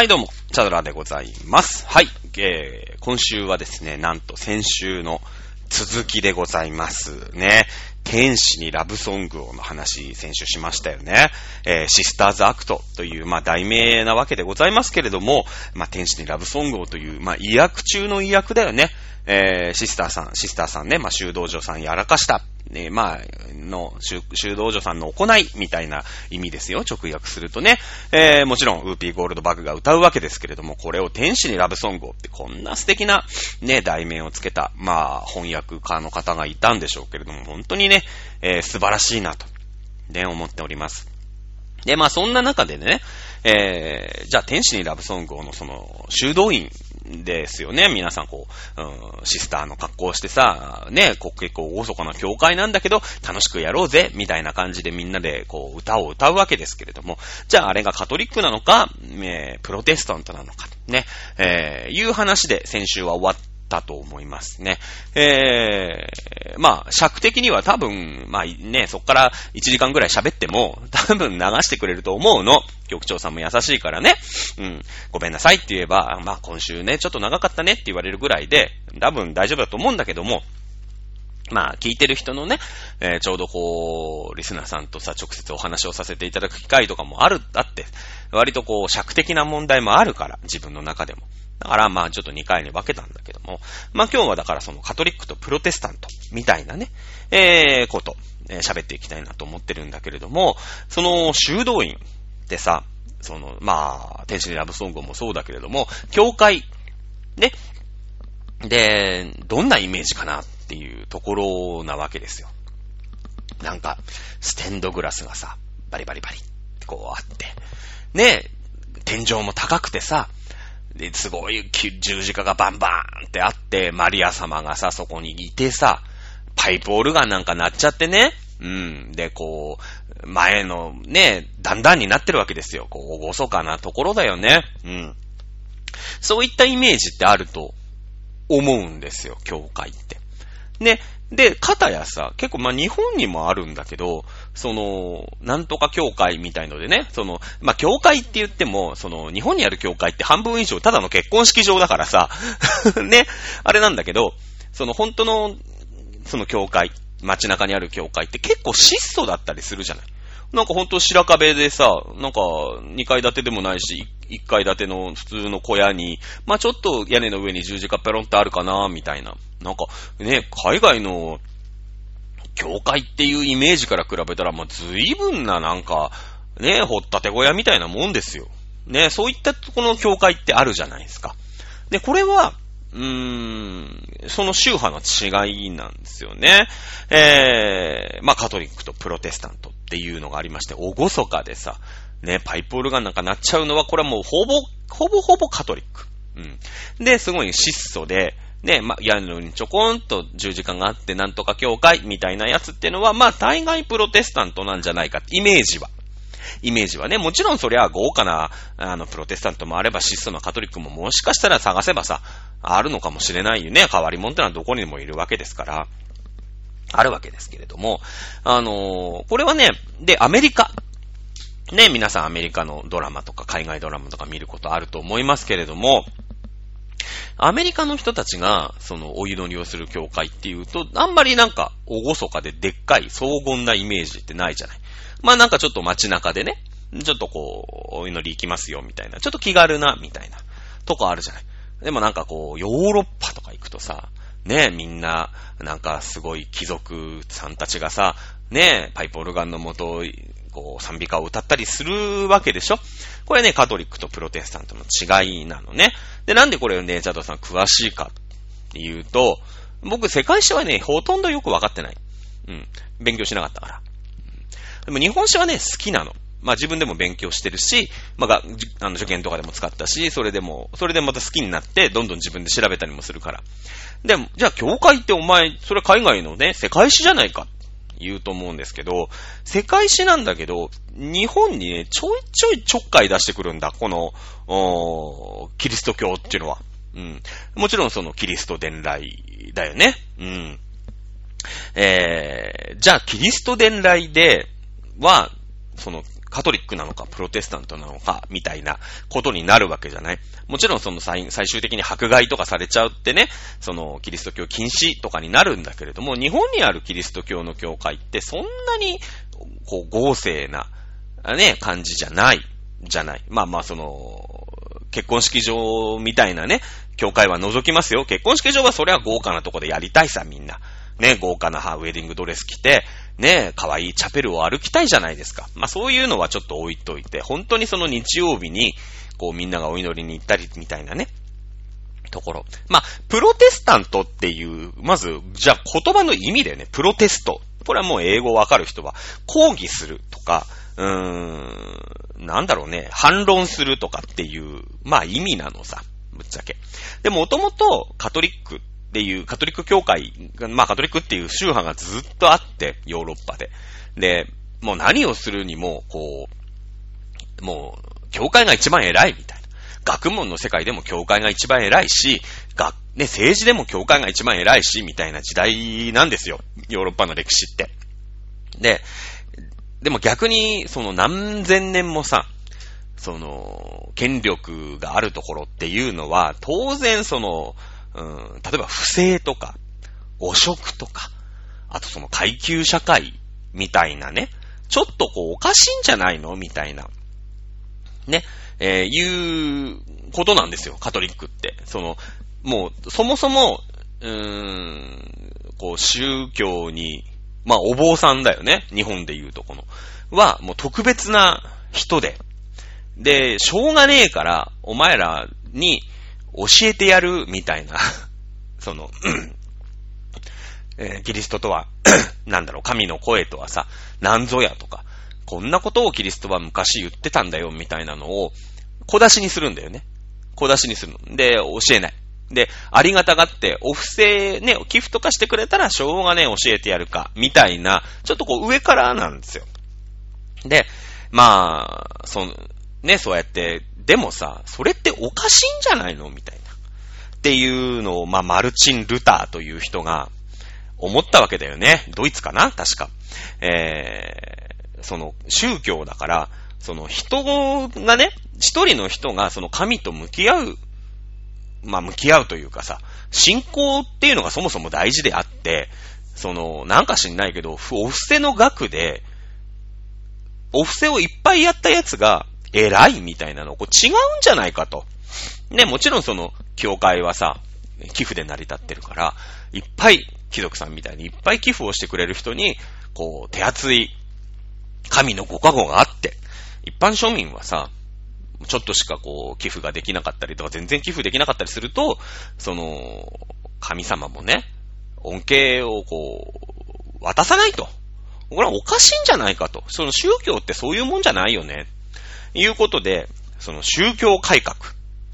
はい、どうも、チャドラでございます。はい、えー、今週はですね、なんと先週の続きでございますね。天使にラブソングをの話、先週しましたよね。えー、シスターズアクトという、まあ、題名なわけでございますけれども、まあ、天使にラブソングをという、まあ、医薬中の医薬だよね。えー、シスターさん、シスターさんね、まあ、修道女さんやらかした。ね、まあ、の、修道女さんの行い、みたいな意味ですよ。直訳するとね。えー、もちろん、ウーピーゴールドバグが歌うわけですけれども、これを天使にラブソングをって、こんな素敵な、ね、題名をつけた、まあ、翻訳家の方がいたんでしょうけれども、本当にね、えー、素晴らしいなと、ね、思っております。で、まあ、そんな中でね、えー、じゃあ、天使にラブソングをの、その、修道院ですよね。皆さんこう、うん、シスターの格好をしてさ、ね、こう結構厳かな教会なんだけど、楽しくやろうぜ、みたいな感じでみんなでこう、歌を歌うわけですけれども、じゃああれがカトリックなのか、えー、プロテスタントなのか、ね、えー、いう話で先週は終わったと思いますね。えー、まあ、尺的には多分、まあね、そっから1時間ぐらい喋っても、多分流してくれると思うの。局長さんも優しいからね。うん。ごめんなさいって言えば、まあ今週ね、ちょっと長かったねって言われるぐらいで、多分大丈夫だと思うんだけども、まあ、聞いてる人のね、えー、ちょうどこう、リスナーさんとさ、直接お話をさせていただく機会とかもある、だって、割とこう、尺的な問題もあるから、自分の中でも。だからまあちょっと2回に分けたんだけども、まあ今日はだからそのカトリックとプロテスタントみたいなね、えー、こと、えー、喋っていきたいなと思ってるんだけれども、その修道院ってさ、その、まあ、天使にラブソングもそうだけれども、教会、ね、で、どんなイメージかなっていうところなわけですよ。なんか、ステンドグラスがさ、バリバリバリってこうあって、ね、天井も高くてさ、で、すごい十字架がバンバーンってあって、マリア様がさ、そこにいてさ、パイプオルガンなんか鳴っちゃってね、うん。で、こう、前のね、だんだんになってるわけですよ。こう、厳かなところだよね。うん。そういったイメージってあると思うんですよ、教会って。ね。で、片やさ、結構まあ日本にもあるんだけど、その、なんとか教会みたいのでね、その、まあ教会って言っても、その、日本にある教会って半分以上ただの結婚式場だからさ、ね、あれなんだけど、その本当の、その教会、街中にある教会って結構質素だったりするじゃない。なんかほんと白壁でさ、なんか2階建てでもないし、1階建ての普通の小屋に、まあちょっと屋根の上に十字架ペロンってあるかな、みたいな。なんかね、海外の教会っていうイメージから比べたら、まあ随分ななんか、ね、掘ったて小屋みたいなもんですよ。ね、そういったとこの教会ってあるじゃないですか。で、これは、うーん、その宗派の違いなんですよね。えー、まあカトリックとプロテスタントっていうのがありまして、おごそかでさ、ね、パイプオルガンなんか鳴っちゃうのは、これはもうほぼ、ほぼほぼカトリック。うん。で、すごい質素で、ね、まあ、屋根のにちょこんと十字架があって、なんとか教会みたいなやつっていうのは、まあ、大概プロテスタントなんじゃないか、イメージは。イメージはね、もちろんそりゃ豪華な、あの、プロテスタントもあれば質素なカトリックももしかしたら探せばさ、あるのかもしれないよね。変わり者ってのはどこにもいるわけですから。あるわけですけれども、あのー、これはね、で、アメリカ。ね、皆さんアメリカのドラマとか海外ドラマとか見ることあると思いますけれども、アメリカの人たちが、その、お祈りをする教会っていうと、あんまりなんか、おごそかででっかい、荘厳なイメージってないじゃない。まあなんかちょっと街中でね、ちょっとこう、お祈り行きますよ、みたいな。ちょっと気軽な、みたいな、とこあるじゃない。でもなんかこう、ヨーロッパとか行くとさ、ねえみんな、なんかすごい貴族さんたちがさ、ねえパイプオルガンの元、こう、賛美歌を歌ったりするわけでしょ？これね、カトリックとプロテスタントの違いなのね。で、なんでこれをね、チャドさん詳しいかっていうと、僕、世界史はね、ほとんどよくわかってない。うん。勉強しなかったから。でも日本史はね、好きなの。まあ自分でも勉強してるし、まああの受験とかでも使ったし、それでも、それでまた好きになって、どんどん自分で調べたりもするから。でも、じゃあ教会ってお前、それ海外のね、世界史じゃないか言うと思うんですけど、世界史なんだけど、日本にね、ちょいちょいちょっかい出してくるんだ、この、キリスト教っていうのは。うん。もちろんそのキリスト伝来だよね。うん。えー、じゃあキリスト伝来では、その、カトリックなのか、プロテスタントなのか、みたいなことになるわけじゃないもちろんその最終的に迫害とかされちゃうってね、そのキリスト教禁止とかになるんだけれども、日本にあるキリスト教の教会ってそんなに、こう、合成な、ね、感じじゃない、じゃない。まあまあその、結婚式場みたいなね、教会は除きますよ。結婚式場はそれは豪華なとこでやりたいさ、みんな。ね、豪華なウェディングドレス着て、ね、可愛いチャペルを歩きたいじゃないですか。まあそういうのはちょっと置いといて、本当にその日曜日に、こうみんながお祈りに行ったりみたいなね、ところ。まあ、プロテスタントっていう、まず、じゃあ言葉の意味でね、プロテスト。これはもう英語わかる人は、抗議するとか、うーん、なんだろうね、反論するとかっていう、まあ意味なのさ。ぶっちゃけ。で、もともとカトリックっっていう、カトリック教会、まあカトリックっていう宗派がずっとあって、ヨーロッパで。で、もう何をするにも、こう、もう、教会が一番偉いみたいな。学問の世界でも教会が一番偉いし、学、ね、政治でも教会が一番偉いし、みたいな時代なんですよ。ヨーロッパの歴史って。で、でも逆に、その何千年もさ、その、権力があるところっていうのは、当然その、うん、例えば不正とか、汚職とか、あとその階級社会みたいなね、ちょっとこうおかしいんじゃないの？みたいな、ね、えー、いうことなんですよ、カトリックって。その、もう、そもそも、うーん、こう、宗教に、まあ、お坊さんだよね。日本で言うとこの。は、もう特別な人で、で、しょうがねえから、お前らに教えてやるみたいな、その、えー、キリストとは なんだろう、神の声とはさ、何ぞやとか、こんなことをキリストは昔言ってたんだよ、みたいなのを、小出しにするんだよね。小出しにするの。で、教えない。で、ありがたがって、お布施ね、寄付とかしてくれたら、しょうがね教えてやるか、みたいな、ちょっとこう上からなんですよ。で、まあ、その、ね、そうやって、でもさ、それっておかしいんじゃないのみたいな。っていうのを、まあ、マルチン・ルターという人が思ったわけだよね。ドイツかな？確か。えー、その、宗教だから、その人がね、一人の人がその神と向き合う、まあ、向き合うというかさ、信仰っていうのがそもそも大事であって、その、なんか知んないけど、お布施の額で、お布施をいっぱいやったやつが、偉いみたいなの、こう違うんじゃないかと。ね、もちろんその、教会はさ、寄付で成り立ってるから、いっぱい、貴族さんみたいにいっぱい寄付をしてくれる人に、こう、手厚い、神のご加護があって、一般庶民はさ、ちょっとしかこう、寄付ができなかったりとか、全然寄付できなかったりすると、その、神様もね、恩恵をこう、渡さないと。これはおかしいんじゃないかと。その宗教ってそういうもんじゃないよね。いうことで、その宗教改革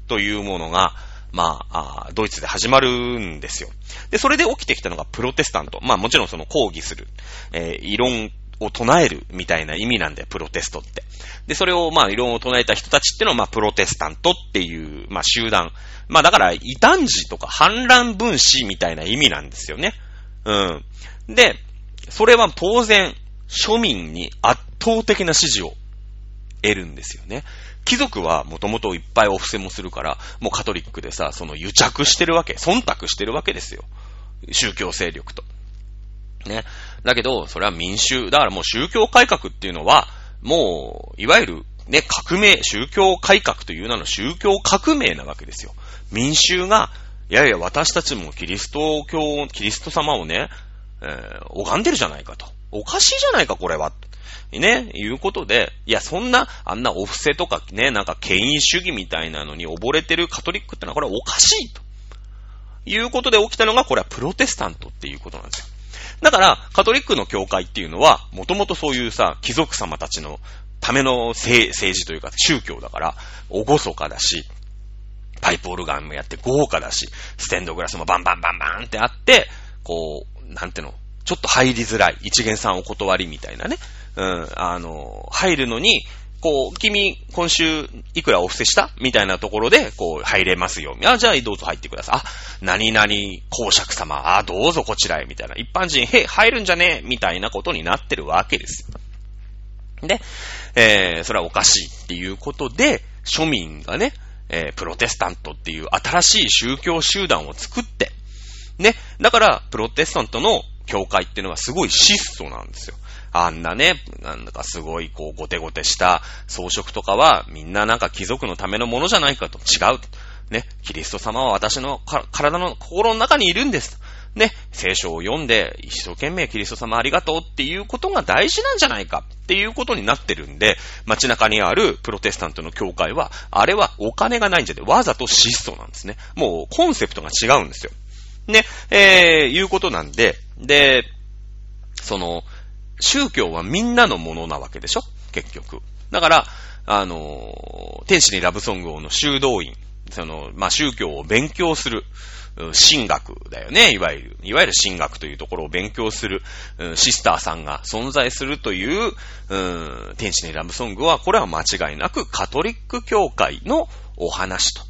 というものが、まあ、ドイツで始まるんですよ。で、それで起きてきたのがプロテスタント。まあもちろんその抗議する、えー、異論を唱えるみたいな意味なんだよ、プロテストって。で、それをまあ異論を唱えた人たちってのはまあプロテスタントっていう、まあ集団。まあだから異端児とか反乱分子みたいな意味なんですよね。うん。で、それは当然、庶民に圧倒的な支持を得るんですよね。貴族はもともといっぱいお布施もするから、もうカトリックでさ、その癒着してるわけ、忖度してるわけですよ。宗教勢力と。ね。だけど、それは民衆。だからもう宗教改革っていうのは、もう、いわゆる、ね、革命、宗教改革という名の宗教革命なわけですよ。民衆が、いやいや、私たちもキリスト教、キリスト様をね、えー、拝んでるじゃないかと。おかしいじゃないか、これは。ね、いうことで、いや、そんな、あんなお布施とかね、なんか権威主義みたいなのに溺れてるカトリックってのはこれはおかしいと。いうことで起きたのが、これはプロテスタントっていうことなんですよ。だから、カトリックの教会っていうのは、もともとそういうさ、貴族様たちのための政治というか宗教だから、おごそかだし、パイプオルガンもやって豪華だし、ステンドグラスもバンバンバンバンってあって、こう、なんての、ちょっと入りづらい、一元さんお断りみたいなね。うん、あの、入るのに、こう、君、今週、いくらお布施した？みたいなところで、こう、入れますよ。あ、じゃあ、どうぞ入ってください。あ、何々公爵様、あ、どうぞこちらへ、みたいな。一般人、へ、入るんじゃねえみたいなことになってるわけです。で、えー、それはおかしいっていうことで、庶民がね、えー、プロテスタントっていう新しい宗教集団を作って、ね、だから、プロテスタントの教会っていうのはすごい質素なんですよ。あんなね、なんだかすごいこう、ゴテゴテした装飾とかは、みんななんか貴族のためのものじゃないかと。違う。ね、キリスト様は私の体の心の中にいるんです。ね、聖書を読んで、一生懸命キリスト様ありがとうっていうことが大事なんじゃないかっていうことになってるんで、街中にあるプロテスタントの教会は、あれはお金がないんじゃで、わざと質素なんですね。もうコンセプトが違うんですよ。ね、えー、いうことなんで、で、その、宗教はみんなのものなわけでしょ？結局。だから、あの、天使にラブソングをの修道院、その、まあ、宗教を勉強する、神学だよね。いわゆる、いわゆる神学というところを勉強する、シスターさんが存在するという、うん天使にラブソングは、これは間違いなくカトリック教会のお話と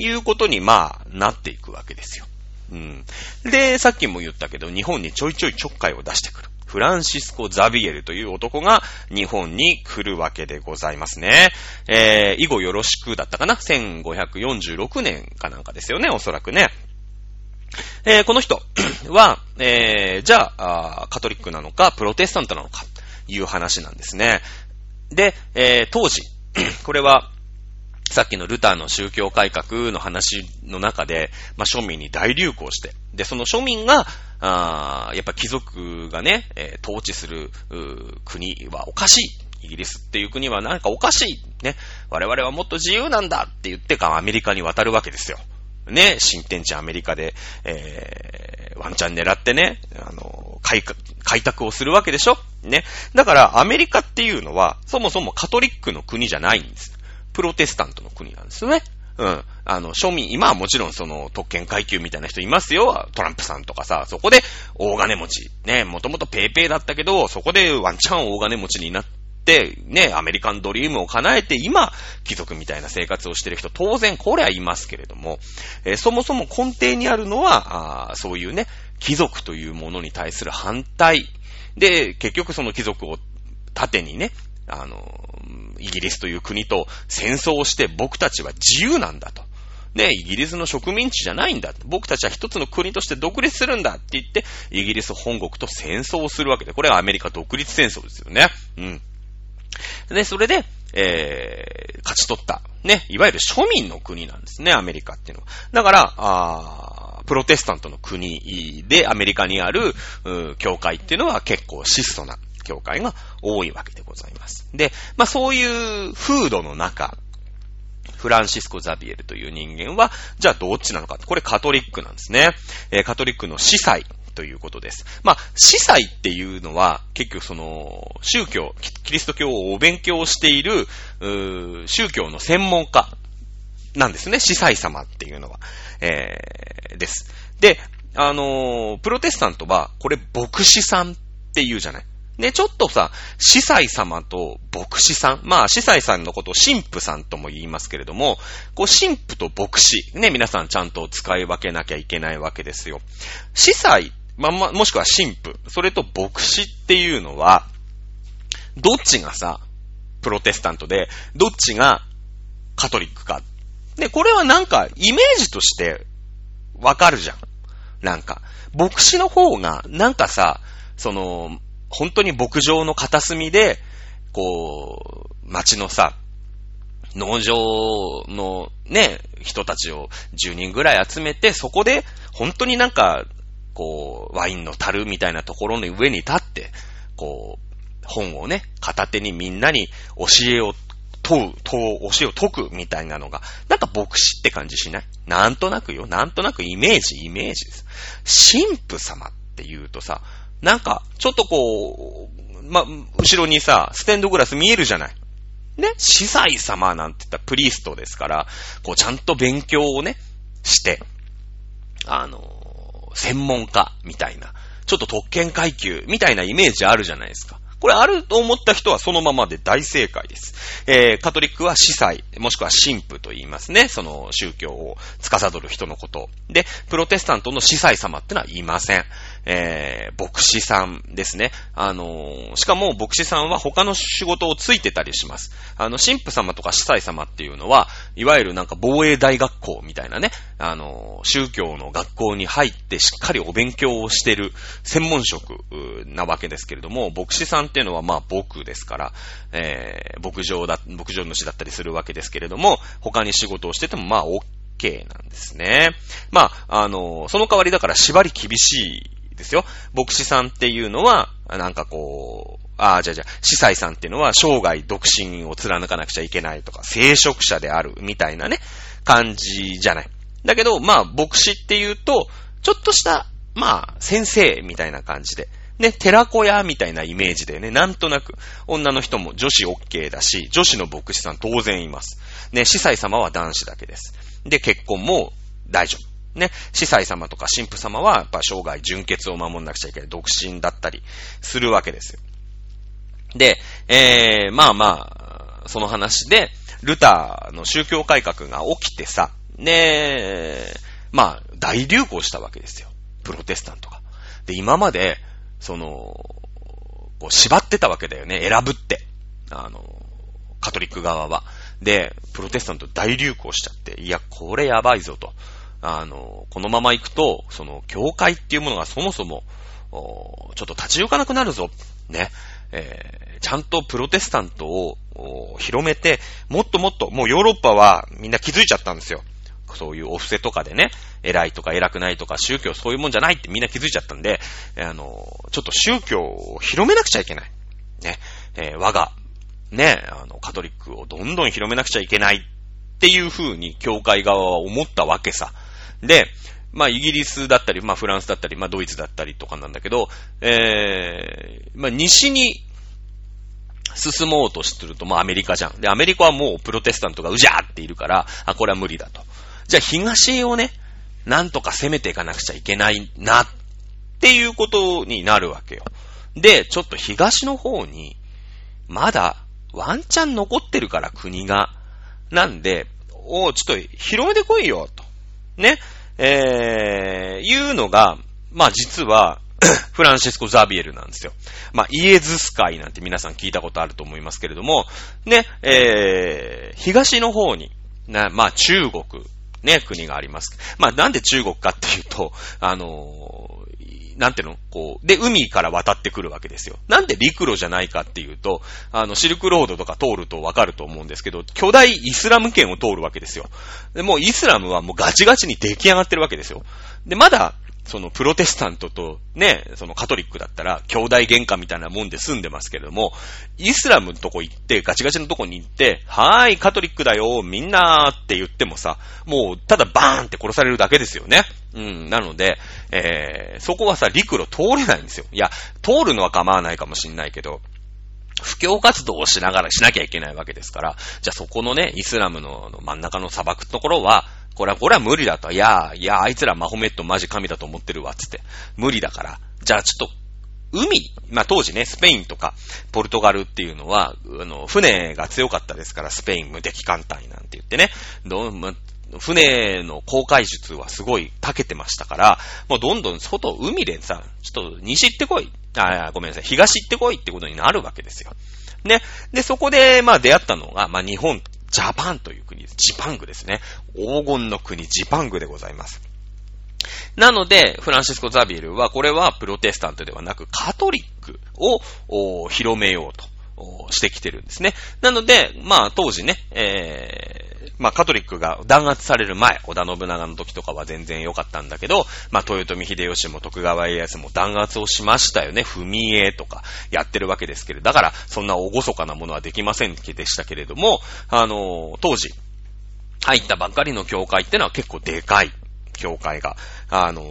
いうことに、まあ、なっていくわけですよ。うん。で、さっきも言ったけど、日本にちょいちょいちょっかいを出してくる。フランシスコ・ザビエルという男が日本に来るわけでございますね。えー、以後よろしくだったかな ?1546 年かなんかですよね、おそらくね。えー、この人 は、えー、じゃあカトリックなのか、プロテスタントなのか、いう話なんですね。で、えー、当時、これは、さっきのルターの宗教改革の話の中で、まあ、庶民に大流行して、で、その庶民が、あやっぱ貴族がね、えー、統治する、国はおかしい。イギリスっていう国はなんかおかしい。ね。我々はもっと自由なんだって言ってかアメリカに渡るわけですよ。ね。新天地アメリカで、えー、ワンチャン狙ってね、あの、開開拓をするわけでしょね。だからアメリカっていうのは、そもそもカトリックの国じゃないんです。プロテスタントの国なんですよね。うん。あの、庶民、今はもちろんその特権階級みたいな人いますよ。トランプさんとかさ、そこで大金持ち。ね、もともとペーペーだったけど、そこでワンチャン大金持ちになって、ね、アメリカンドリームを叶えて、今、貴族みたいな生活をしてる人、当然これはいますけれども、えー、そもそも根底にあるのは、あそういうね、貴族というものに対する反対。で、結局その貴族を盾にね、あの、イギリスという国と戦争をして僕たちは自由なんだと。ね、イギリスの植民地じゃないんだ。僕たちは一つの国として独立するんだって言って、イギリス本国と戦争をするわけで、これはアメリカ独立戦争ですよね。うん。で、それで、えー、勝ち取った。ね、いわゆる庶民の国なんですね、アメリカっていうのは。だから、あプロテスタントの国でアメリカにある、う教会っていうのは結構質素な教会が多いわけでございます。で、まあそういう風土の中、フランシスコ・ザビエルという人間は、じゃあどっちなのかこれカトリックなんですね。えー、カトリックの司祭ということです。まあ、司祭っていうのは、結局その、宗教、キリスト教をお勉強している、宗教の専門家なんですね。司祭様っていうのは。えー、です。で、あのー、プロテスタントは、これ牧師さんって言うじゃない。ね、ちょっとさ、司祭様と牧師さん。まあ、司祭さんのことを神父さんとも言いますけれども、こう、神父と牧師。ね、皆さんちゃんと使い分けなきゃいけないわけですよ。司祭、まあ、ま、もしくは神父。それと牧師っていうのは、どっちがさ、プロテスタントで、どっちがカトリックか。で、これはなんか、イメージとしてわかるじゃん。なんか、牧師の方が、なんかさ、その、本当に牧場の片隅で、こう、町のさ、農場のね、人たちを10人ぐらい集めて、そこで、本当になんか、こう、ワインの樽みたいなところの上に立って、こう、本をね、片手にみんなに教えを問う、問う、教えを解くみたいなのが、なんか牧師って感じしない？なんとなくよ。なんとなくイメージ、イメージです。神父様って言うとさ、なんか、ちょっとこう、ま、後ろにさ、ステンドグラス見えるじゃない？ね？司祭様なんて言ったらプリストですから、こうちゃんと勉強をね、して、あの、専門家みたいな、ちょっと特権階級みたいなイメージあるじゃないですか。これあると思った人はそのままで大正解です。えー、カトリックは司祭、もしくは神父と言いますね。その宗教を司る人のこと。で、プロテスタントの司祭様ってのは言いません。えー、牧師さんですね。あのー、しかも牧師さんは他の仕事をついてたりします。あの、神父様とか司祭様っていうのは、いわゆるなんか防衛大学校みたいなね、あのー、宗教の学校に入ってしっかりお勉強をしてる専門職なわけですけれども、牧師さんっていうのはまあ僕ですから、えー、牧場だ、牧場主だったりするわけですけれども、他に仕事をしててもまあ OK なんですね。まあ、あの、その代わりだから縛り厳しいですよ。牧師さんっていうのは、なんかこう、ああ、じゃあじゃあ、司祭さんっていうのは生涯独身を貫かなくちゃいけないとか、聖職者であるみたいなね、感じじゃない。だけど、まあ、牧師っていうと、ちょっとした、まあ、先生みたいな感じで、ね、寺子屋みたいなイメージだよね。なんとなく。女の人も女子 OK だし、女子の牧師さん当然います。ね、司祭様は男子だけです。で、結婚も大丈夫。ね、司祭様とか神父様は、やっぱ生涯純潔を守んなくちゃいけない。独身だったりするわけですよ。で、えー、まあまあ、その話で、ルターの宗教改革が起きてさ、ねまあ、大流行したわけですよ。プロテスタントが。で、今まで、その、こう縛ってたわけだよね。選ぶって。あの、カトリック側は。で、プロテスタント大流行しちゃって、いや、これやばいぞと。あの、このまま行くと、その、教会っていうものがそもそも、ちょっと立ち行かなくなるぞ。ね。えー、ちゃんとプロテスタントを広めて、もっともっと、もうヨーロッパはみんな気づいちゃったんですよ。そういうお布施とかでね、偉いとか偉くないとか宗教そういうもんじゃないってみんな気づいちゃったんで、あの、ちょっと宗教を広めなくちゃいけない。ね。えー、我がね、あの、カトリックをどんどん広めなくちゃいけないっていう風に教会側は思ったわけさ。で、まあ、イギリスだったり、まあ、フランスだったり、まあ、ドイツだったりとかなんだけど、えー、まあ、西に進もうとしてると、まあ、アメリカじゃん。で、アメリカはもうプロテスタントがうじゃーっているから、あ、これは無理だと。じゃあ、東をね、なんとか攻めていかなくちゃいけないな、っていうことになるわけよ。で、ちょっと東の方に、まだワンチャン残ってるから国が。なんで、おちょっと広めてこいよ、と。ね。えー、いうのが、まあ実は、フランシスコ・ザビエルなんですよ。まあ、イエズス会なんて皆さん聞いたことあると思いますけれども、ね、えー、東の方に、な、まあ中国、ね、国があります。まあなんで中国かっていうと、あのなんていうの？こう、で、海から渡ってくるわけですよ。なんで陸路じゃないかっていうと、あの、シルクロードとか通るとわかると思うんですけど、巨大イスラム圏を通るわけですよ。で、もうイスラムはもうガチガチに出来上がってるわけですよ。で、まだ、そのプロテスタントとね、そのカトリックだったら、兄弟喧嘩みたいなもんで住んでますけれども、イスラムのとこ行って、ガチガチのとこに行って、はーい、カトリックだよ、みんなーって言ってもさ、もう、ただバーンって殺されるだけですよね。うん、なので、えー、そこはさ、陸路通れないんですよ。いや、通るのは構わないかもしんないけど、布教活動をしながらしなきゃいけないわけですから、じゃあそこのね、イスラムの真ん中の砂漠のところは、これは、これは無理だと。いや、いや、あいつらマホメットマジ神だと思ってるわ、つって。無理だから。じゃあちょっと、海、まあ、当時ね、スペインとか、ポルトガルっていうのは、あの、船が強かったですから、スペイン無敵艦隊なんて言ってね、どま、船の航海術はすごい長けてましたから、もうどんどん外、海でさ、ちょっと西行ってこい。あ、ごめんなさい、東行ってこいってことになるわけですよ。ね。で、そこで、まあ出会ったのが、まあ日本ジャパンという国です。ジパングですね。黄金の国、ジパングでございます。なので、フランシスコ・ザビエルは、これはプロテスタントではなく、カトリックを広めようとしてきてるんですね。なので、まあ当時ね、え、まあカトリックが弾圧される前、織田信長の時とかは全然良かったんだけど、まあ豊臣秀吉も徳川家康も弾圧をしましたよね。踏み絵とかやってるわけですけれど、だからそんな厳かなものはできませんでしたけれども、あのー、当時、入ったばっかりの教会ってのは結構でかい教会が、あの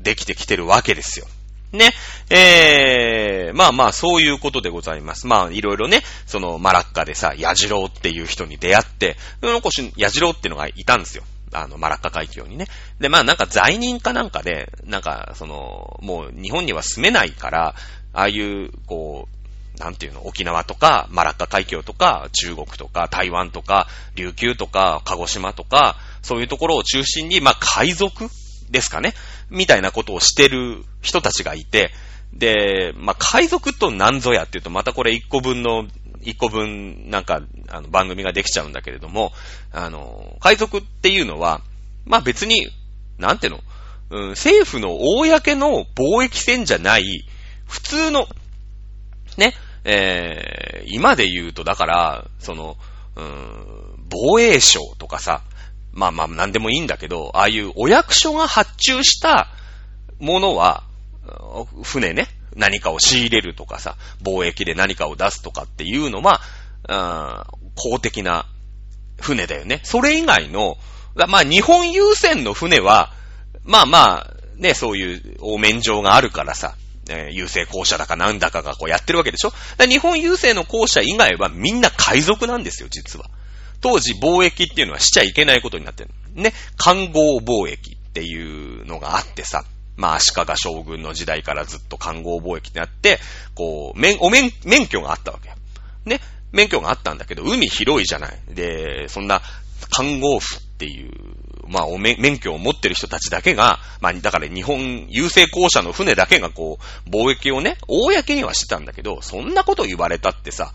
ー、できてきてるわけですよ。ね。えー、まあまあ、そういうことでございます。まあ、いろいろね、その、マラッカでさ、ヤジローっていう人に出会って、その子、ヤジローっていうのがいたんですよ。あの、マラッカ海峡にね。で、まあなんか罪人かなんかで、なんか、その、もう日本には住めないから、ああいう、こう、なんていうの、沖縄とか、マラッカ海峡とか、中国とか、台湾とか、琉球とか、鹿児島とか、そういうところを中心に、まあ海賊ですかね。みたいなことをしてる人たちがいて、で、まあ、海賊と何ぞやっていうと、またこれ一個分の、一個分なんか、あの、番組ができちゃうんだけれども、あの、海賊っていうのは、まあ、別に、なんていうの、うん、政府の公の貿易船じゃない、普通の、ね、えー、今で言うと、だから、その、うん、防衛省とかさ、まあまあなんでもいいんだけど、ああいうお役所が発注したものは、船ね、何かを仕入れるとかさ、貿易で何かを出すとかっていうのは、公的な船だよね。それ以外の、まあ日本優先の船は、まあまあ、ね、そういうお免状があるからさ、えー、郵政公社だかなんだかがこうやってるわけでしょ日本郵政の公社以外はみんな海賊なんですよ、実は。当時貿易っていうのはしちゃいけないことになってる。ね、官合貿易っていうのがあってさ、まあ、足利将軍の時代からずっと官合貿易ってなって、こう、免、お免、免許があったわけよ。ね、免許があったんだけど、海広いじゃない。で、そんな、官合府っていう、まあ、お免、免許を持ってる人たちだけが、まあ、だから日本郵政公社の船だけがこう、貿易をね、公にはしてたんだけど、そんなこと言われたってさ、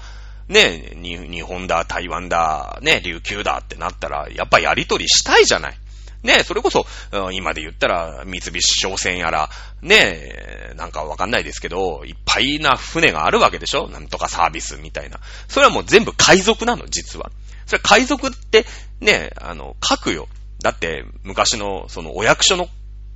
ね、日本だ、台湾だ、ね、琉球だってなったら、やっぱやりとりしたいじゃない。ね、それこそ、今で言ったら、三菱商船やら、ね、なんかわかんないですけど、いっぱいな船があるわけでしょ？なんとかサービスみたいな。それはもう全部海賊なの、実は。それ海賊って、ね、あの、書くよ。だって、昔の、その、お役所の、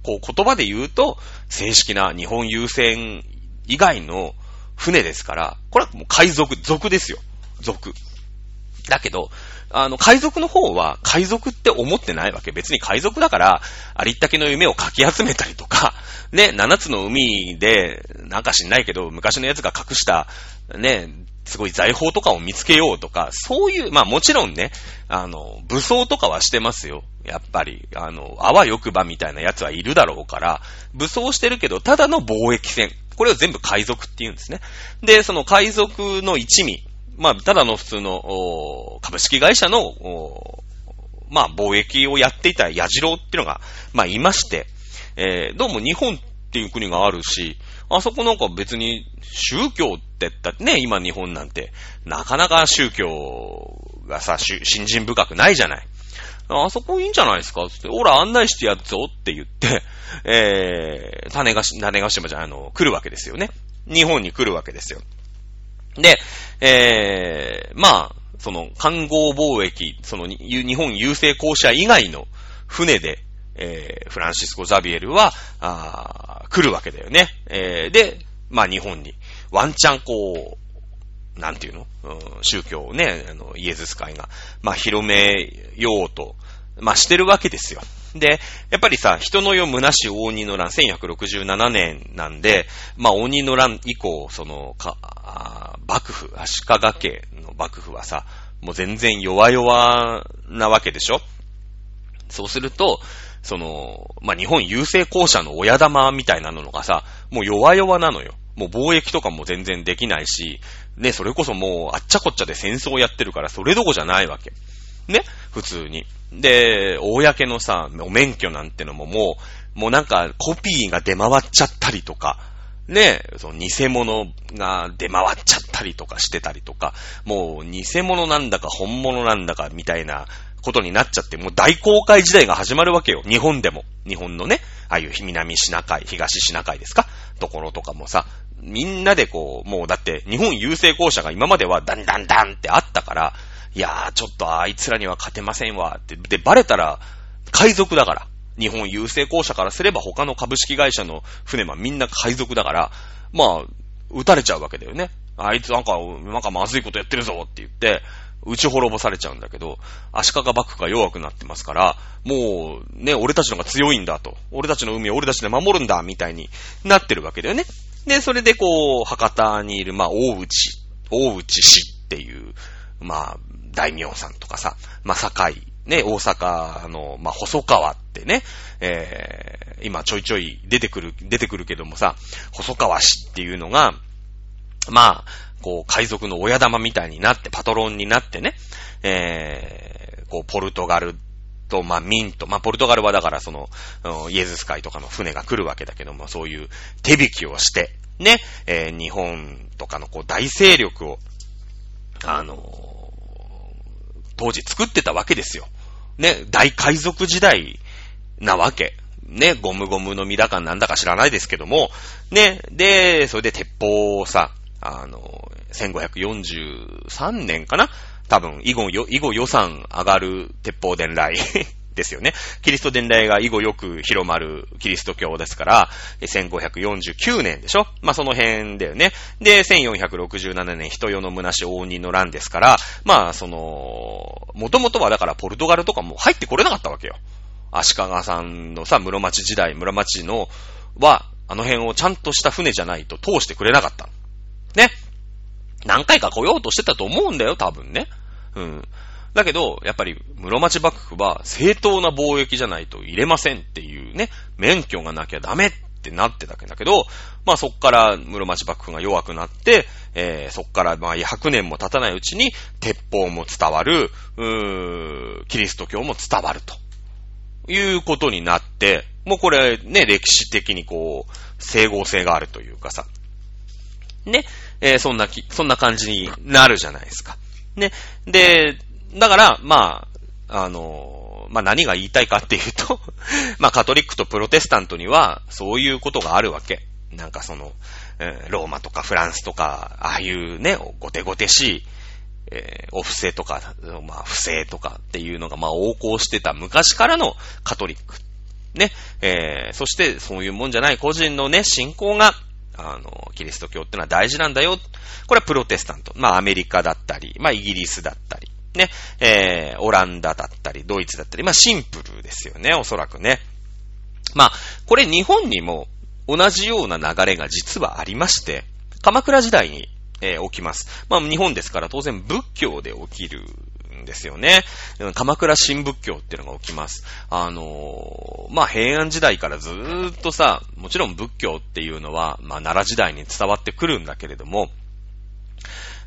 こう、言葉で言うと、正式な日本郵船以外の船ですから、これはもう海賊、賊ですよ。賊。だけど、あの、海賊の方は海賊って思ってないわけ。別に海賊だから、ありったけの夢をかき集めたりとか、ね、七つの海で、なんか知んないけど、昔のやつが隠した、ね、すごい財宝とかを見つけようとか、そういう、まあもちろんね、あの、武装とかはしてますよ。やっぱり、あの、あわよくばみたいなやつはいるだろうから、武装してるけど、ただの貿易船。これを全部海賊って言うんですね。で、その海賊の一味、まあ、ただの普通の、株式会社の、まあ、貿易をやっていた矢次郎っていうのが、まあ、いまして、えー、どうも日本っていう国があるし、あそこなんか別に宗教って言ったってね、今日本なんて、なかなか宗教がさ、信心深くないじゃない。あそこいいんじゃないですか？つって、ほら案内してやるぞって言って、えー、種がし、種がしまじゃあの、来るわけですよね。日本に来るわけですよ。で、えー、まあ、その、環合貿易、その、日本郵政公社以外の船で、えー、フランシスコ・ザビエルは、あ来るわけだよね。えー、で、まあ日本に、ワンチャンこう、なんていうの、うん、宗教をね、あの、イエズス会が、まあ広めようと、まあしてるわけですよ。で、やっぱりさ、人の世虚し応仁の乱、1167年なんで、まあ、鬼の乱以降、その、か、あ幕府、足利家の幕府はさ、もう全然弱々なわけでしょ？そうすると、その、まあ、日本郵政公社の親玉みたいなのがさ、もう弱々なのよ。もう貿易とかも全然できないし、ね、それこそもうあっちゃこっちゃで戦争やってるからそれどこじゃないわけ。ね普通に。で、公のさ、お免許なんてのももう、もうなんかコピーが出回っちゃったりとか、ね、その偽物が出回っちゃったりとかしてたりとか、もう偽物なんだか本物なんだかみたいなことになっちゃって、もう大公開時代が始まるわけよ。日本でも。日本のね、ああいう南シナ海、東シナ海ですか？ところとかもさ、みんなでこう、もうだって日本郵政公社が今まではダンダンダンってあったから、いやー、ちょっとあいつらには勝てませんわって。で、バレたら、海賊だから。日本郵政公社からすれば他の株式会社の船はみんな海賊だから、まあ、撃たれちゃうわけだよね。あいつなんか、なんかまずいことやってるぞって言って、打ち滅ぼされちゃうんだけど、足利幕府が弱くなってますから、もう、ね、俺たちのが強いんだと。俺たちの海を俺たちで守るんだ、みたいになってるわけだよね。で、それでこう、博多にいる、まあ、大内、大内氏っていう、まあ、大名さんとかさ、まあ、堺、ね、大阪の、まあ、細川ってね、えー、今ちょいちょい出てくる、出てくるけどもさ、細川氏っていうのが、まあ、こう、海賊の親玉みたいになって、パトロンになってね、えー、こう、ポルトガルと、まあ、ミント。まあ、ポルトガルはだからその、イエズス海とかの船が来るわけだけども、そういう手引きをして、ね、えー、日本とかのこう大勢力を、あのー、当時作ってたわけですよ。ね、大海賊時代なわけ。ね、ゴムゴムの実だかなんだか知らないですけども、ね、で、それで鉄砲をさ、あの、1543年かな多分、以後、以後予算上がる鉄砲伝来 ですよね。キリスト伝来が以後よく広まるキリスト教ですから、1549年でしょ？まあ、その辺だよね。で、1467年、人世の虚し応仁の乱ですから、まあ、その、もともとはだからポルトガルとかも入ってこれなかったわけよ。足利さんのさ、室町時代、室町の、は、あの辺をちゃんとした船じゃないと通してくれなかった。ね。何回か来ようとしてたと思うんだよ、多分ね。うん。だけど、やっぱり、室町幕府は正当な貿易じゃないと入れませんっていうね、免許がなきゃダメってなってたけだけど、まあそっから室町幕府が弱くなって、えー、そっからまあ100年も経たないうちに、鉄砲も伝わる、うーキリスト教も伝わると。いうことになって、もうこれね、歴史的にこう、整合性があるというかさ、ね、えー、そんなき、そんな感じになるじゃないですか。ね。で、だから、まあ、あの、まあ、何が言いたいかっていうと まあ、カトリックとプロテスタントには、そういうことがあるわけ。なんかその、ローマとかフランスとか、ああいうね、ごてごてしい、えー、お布施とか、まあ、不正とかっていうのが、まあ、横行してた昔からのカトリック。ね。えー、そして、そういうもんじゃない個人のね、信仰が、あの、キリスト教ってのは大事なんだよ。これはプロテスタント。まあ、アメリカだったり、まあ、イギリスだったり、ね、えー、オランダだったり、ドイツだったり、まあ、シンプルですよね、おそらくね。まあ、これ日本にも同じような流れが実はありまして、鎌倉時代にえー、起きます。まあ、日本ですから当然仏教で起きるですよね。鎌倉新仏教っていうのが起きます。あのー、まあ、平安時代からずーっとさ、もちろん仏教っていうのは、まあ、奈良時代に伝わってくるんだけれども、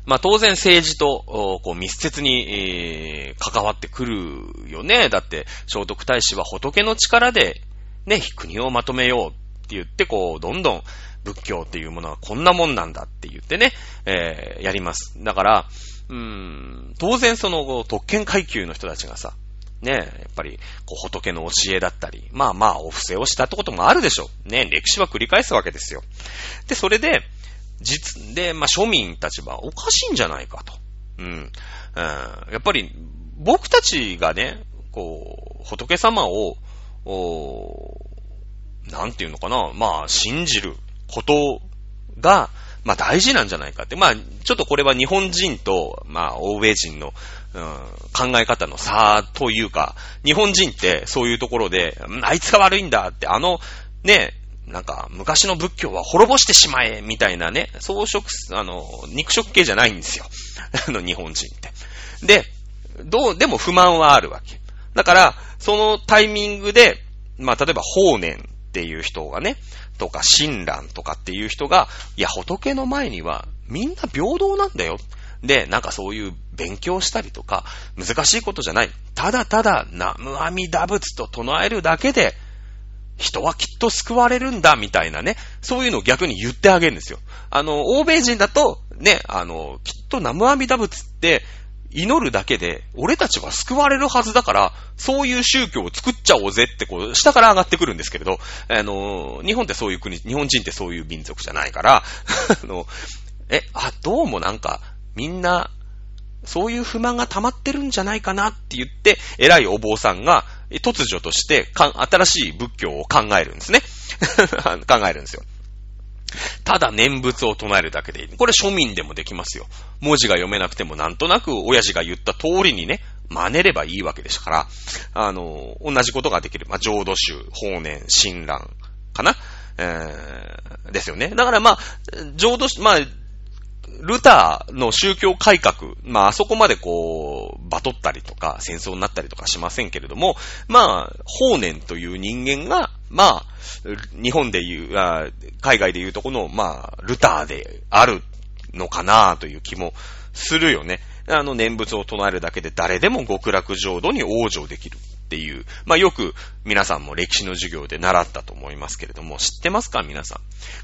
まあ、当然政治と、こう、密接に、えー、関わってくるよね。だって、聖徳太子は仏の力で、ね、国をまとめようって言って、こう、どんどん仏教っていうものはこんなもんなんだって言ってね、えー、やります。だから、うーん、当然その特権階級の人たちがさ、ね、やっぱり、こう、仏の教えだったり、まあまあ、お布施をしたってこともあるでしょう。ね、歴史は繰り返すわけですよ。で、それで、実、で、まあ、庶民たちはおかしいんじゃないかと。うん。うん、やっぱり、僕たちがね、こう、仏様を、おなんていうのかな、まあ、信じることが、まあ大事なんじゃないかって。まあ、ちょっとこれは日本人と、まあ、欧米人の、うん、考え方の差というか、日本人ってそういうところで、あいつが悪いんだって、あの、ね、なんか、昔の仏教は滅ぼしてしまえみたいなね、装飾、あの、肉食系じゃないんですよ。あの、日本人って。で、どう、でも不満はあるわけ。だから、そのタイミングで、まあ、例えば、法然っていう人がね、とか、親鸞とかっていう人が、いや、仏の前にはみんな平等なんだよ。で、なんかそういう勉強したりとか、難しいことじゃない。ただただ、ナムアミダ仏と唱えるだけで、人はきっと救われるんだ、みたいなね。そういうのを逆に言ってあげるんですよ。あの、欧米人だと、ね、あの、きっとナムアミダ仏って、祈るだけで、俺たちは救われるはずだから、そういう宗教を作っちゃおうぜって、こう、下から上がってくるんですけれど、あの、日本ってそういう国、日本人ってそういう民族じゃないから、あの、え、あ、どうもなんか、みんな、そういう不満が溜まってるんじゃないかなって言って、偉いお坊さんが、突如として、新しい仏教を考えるんですね。考えるんですよ。ただ念仏を唱えるだけでいい。これ庶民でもできますよ。文字が読めなくてもなんとなく親父が言った通りにね、真似ればいいわけですから、あの、同じことができる。まあ、浄土宗、法然、親鸞かな？えー、ですよね。だからまあ、浄土、まあ、ルターの宗教改革、まあ、あそこまでこう、バトったりとか、戦争になったりとかしませんけれども、まあ、法然という人間が、まあ、日本で言う、あ海外で言うとこの、まあ、ルターであるのかなという気もするよね。あの、念仏を唱えるだけで誰でも極楽浄土に往生できるっていう、まあよく皆さんも歴史の授業で習ったと思いますけれども、知ってますか皆さ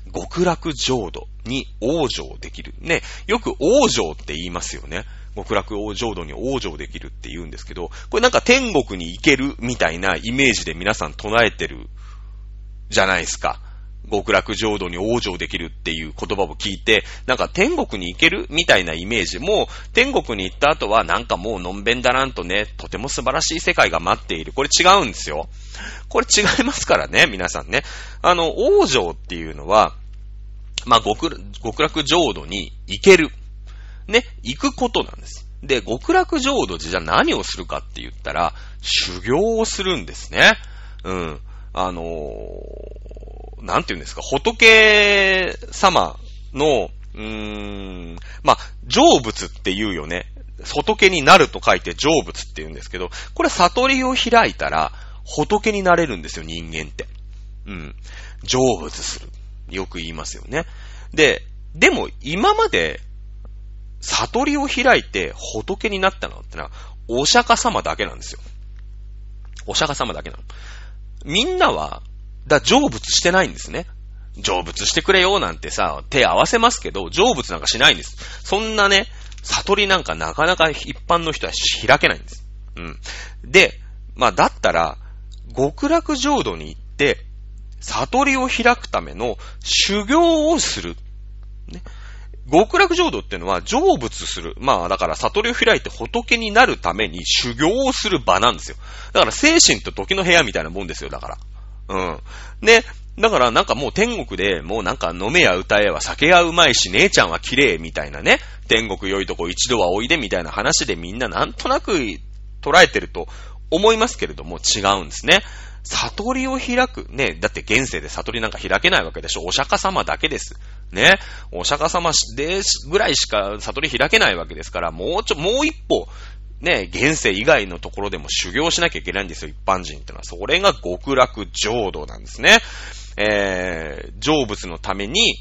ん？極楽浄土に往生できる。ね、よく往生って言いますよね。極楽浄土に往生できるって言うんですけど、これなんか天国に行けるみたいなイメージで皆さん唱えてるじゃないですか。極楽浄土に往生できるっていう言葉を聞いて、なんか天国に行ける？みたいなイメージも、天国に行った後はなんかもうのんべんだらんとね、とても素晴らしい世界が待っている。これ違うんですよ。これ違いますからね、皆さんね。あの、往生っていうのは、まあ、極極楽浄土に行ける。ね、行くことなんです。で、極楽浄土じゃ何をするかって言ったら、修行をするんですね。うん。あのー、なんて言うんですか、仏様の、うーん、まあ、成仏って言うよね。仏になると書いて成仏って言うんですけど、これ悟りを開いたら、仏になれるんですよ、人間って。うん。成仏する。よく言いますよね。で、でも今まで悟りを開いて仏になったのってのは、お釈迦様だけなんですよ。お釈迦様だけなの。みんなは、だ、成仏してないんですね。成仏してくれよなんてさ、手合わせますけど、成仏なんかしないんです。そんなね、悟りなんかなかなか一般の人は開けないんです。うん。で、まあだったら、極楽浄土に行って、悟りを開くための修行をする。ね。極楽浄土っていうのは成仏する。まあだから悟りを開いて仏になるために修行をする場なんですよ。だから精神と時の部屋みたいなもんですよ、だから。うん。ね。だからなんかもう天国でもうなんか飲めや歌えは酒がうまいし姉ちゃんは綺麗みたいなね。天国良いとこ一度はおいでみたいな話でみんななんとなく捉えてると思いますけれども違うんですね。悟りを開く。ね、だって現世で悟りなんか開けないわけでしょ。お釈迦様だけです。ね。お釈迦様で、ぐらいしか悟り開けないわけですから、もうちょ、もう一歩、ね、現世以外のところでも修行しなきゃいけないんですよ、一般人ってのは。それが極楽浄土なんですね。えー、成仏のために、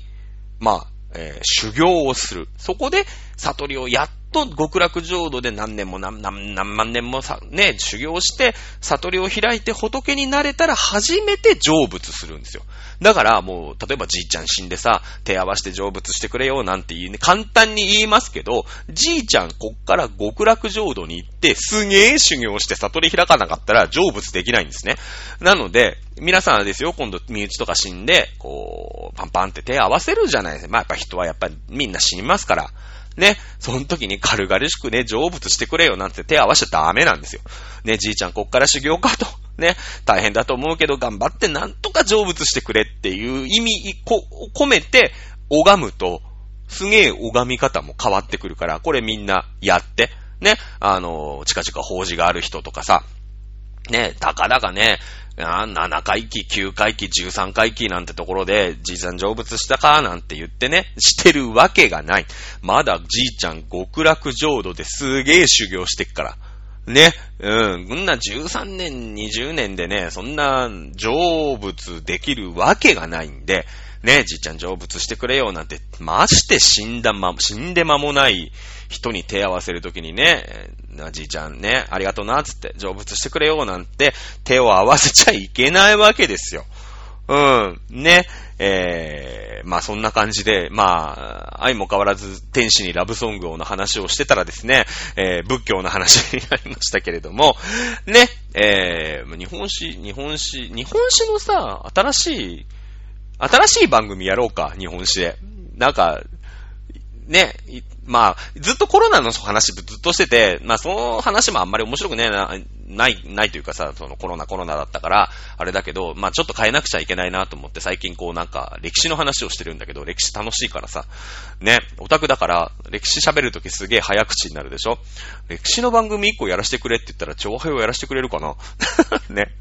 まあ、えー、修行をする。そこで、悟りをやってと極楽浄土で何年も何何万年もさ、ね、修行して、悟りを開いて仏になれたら初めて成仏するんですよ。だからもう、例えばじいちゃん死んでさ、手合わせて成仏してくれよなんて言うね、簡単に言いますけど、じいちゃんこっから極楽浄土に行って、すげえ修行して悟り開かなかったら成仏できないんですね。なので、皆さんですよ、今度身内とか死んで、こう、パンパンって手合わせるじゃないですか。まあやっぱ人はやっぱりみんな死にますから。ね、その時に軽々しくね、成仏してくれよなんて手合わせちゃダメなんですよ。ね、じいちゃんこっから修行かと。ね、大変だと思うけど頑張ってなんとか成仏してくれっていう意味こ、込めて拝むと、すげえ拝み方も変わってくるから、これみんなやって、ね、あの、近々法事がある人とかさ、ね、たかだかね、7回忌、9回忌、13回忌なんてところで、じいちゃん成仏したかなんて言ってね、してるわけがない。まだじいちゃん極楽浄土ですげえ修行してっから。ね。うん。こんな13年、20年でね、そんな成仏できるわけがないんで、ね、じいちゃん成仏してくれよなんて、まして死んだま、死んで間もない人に手合わせるときにね、なじいちゃんね、ありがとうな、つって、成仏してくれよ、なんて、手を合わせちゃいけないわけですよ。うん。ね。えー、まあそんな感じで、まあ、愛も変わらず天使にラブソングをの話をしてたらですね、えー、仏教の話になりましたけれども、ね、えー、日本史、日本史、日本史のさ、新しい、新しい番組やろうか、日本史で。なんか、ね、まあ、ずっとコロナの話ずっとしてて、まあその話もあんまり面白くねな、ない、ないというかさ、そのコロナコロナだったから、あれだけど、まあちょっと変えなくちゃいけないなと思って最近こうなんか歴史の話をしてるんだけど、歴史楽しいからさ、ね、オタクだから歴史喋るときすげえ早口になるでしょ？歴史の番組一個やらせてくれって言ったら、超早をやらせてくれるかな？ね。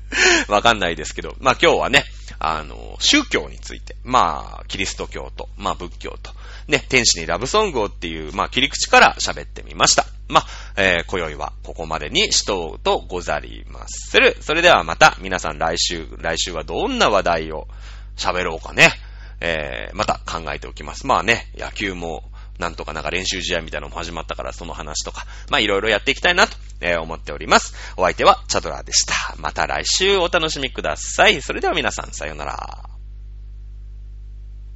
わかんないですけど、まあ今日はね、あの、宗教について、まあ、キリスト教と、まあ仏教と、ね、天使にラブソングをっていう、まあ切り口から喋ってみました。まあ、えー、今宵はここまでにしとうとござりまする。それではまた皆さん来週、来週はどんな話題を喋ろうかね。えー、また考えておきます。まあね、野球もなんとかなんか練習試合みたいなのも始まったから、その話とか、まあいろいろやっていきたいなと、えー、思っております。お相手はチャドラーでした。また来週お楽しみください。それでは皆さん、さようなら。